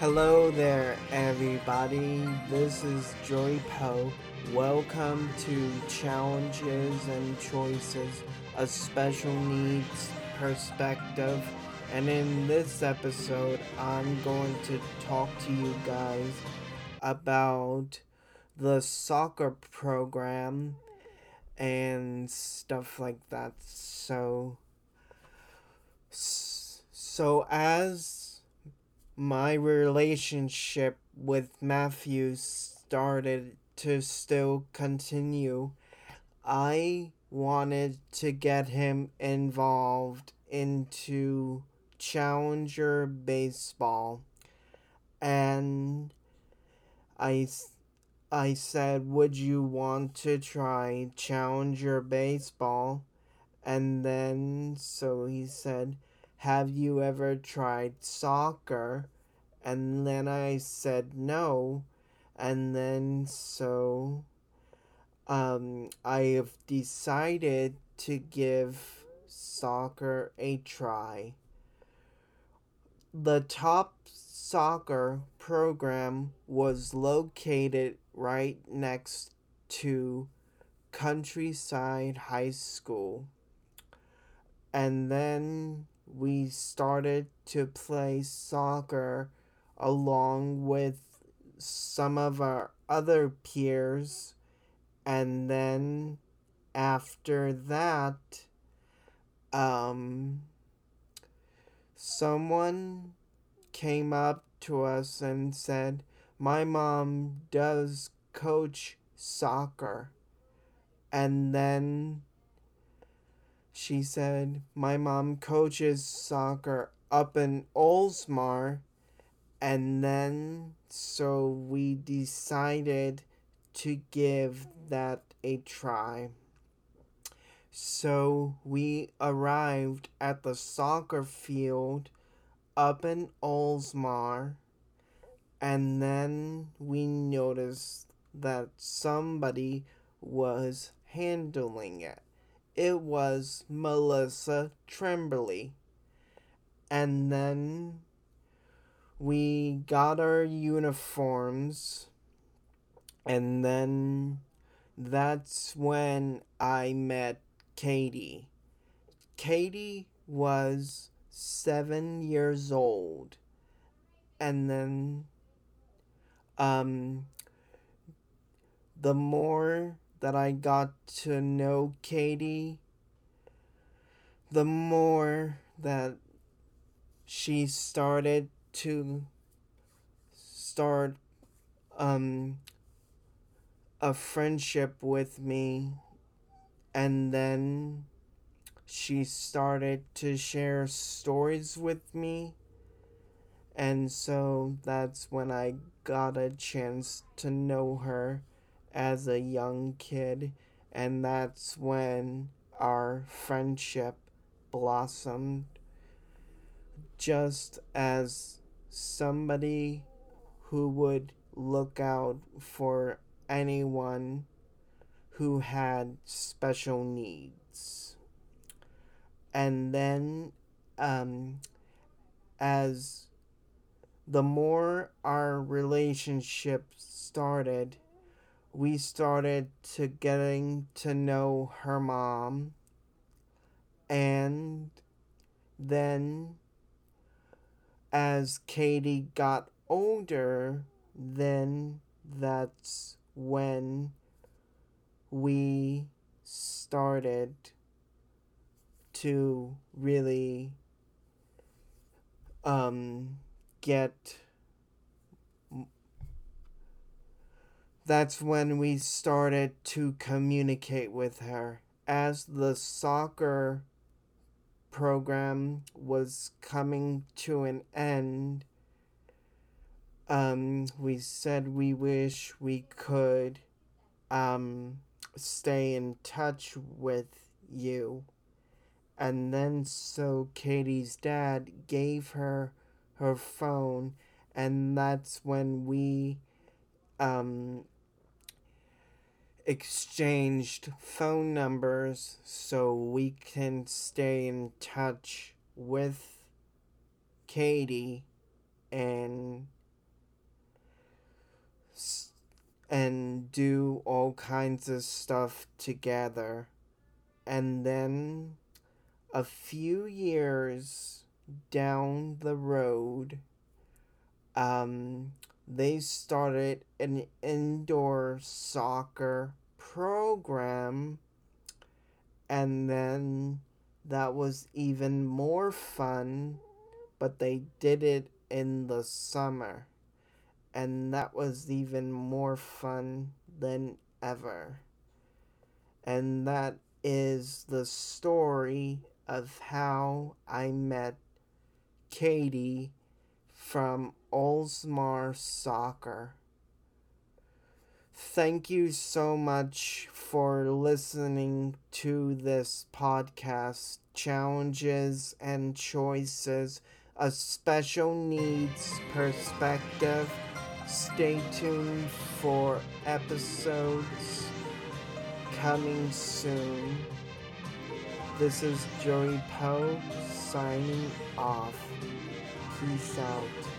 Hello there, everybody. This is Joey Poe. Welcome to Challenges and Choices, a special needs perspective. And in this episode, I'm going to talk to you guys about the soccer program and stuff like that. So, so as my relationship with Matthew started to still continue, I wanted to get him involved into Challenger baseball. And I I said, Would you want to try Challenger Baseball? And then, so he said, Have you ever tried soccer? And then I said, No. And then, so um, I have decided to give soccer a try. The top soccer program was located right next to Countryside High School. And then we started to play soccer along with some of our other peers. And then after that, um, someone came up to us and said, My mom does coach soccer. And then she said, My mom coaches soccer up in Oldsmar. And then so we decided to give that a try. So we arrived at the soccer field up in Oldsmar, and then we noticed that somebody was handling it. It was Melissa Tremblay. And then we got our uniforms, and then that's when I met Katie. Katie was seven years old. And then, um, the more that I got to know Katie, the more that she started to start um a friendship with me and then she started to share stories with me. And so that's when I got a chance to know her as a young kid. And that's when our friendship blossomed. Just as somebody who would look out for anyone who had special needs and then um, as the more our relationship started we started to getting to know her mom and then as Katie got older then that's when we started to really um, get that's when we started to communicate with her. As the soccer program was coming to an end um, we said we wish we could um, stay in touch with you. And then so Katie's dad gave her her phone and that's when we um exchanged phone numbers so we can stay in touch with Katie and and do all kinds of stuff together. And then a few years down the road um they started an indoor soccer program, and then that was even more fun, but they did it in the summer, and that was even more fun than ever. And that is the story of how I met Katie from Oldsmar Soccer. Thank you so much for listening to this podcast, Challenges and Choices, a special needs perspective. Stay tuned for episodes coming soon. This is Joey Poe signing off. Peace out.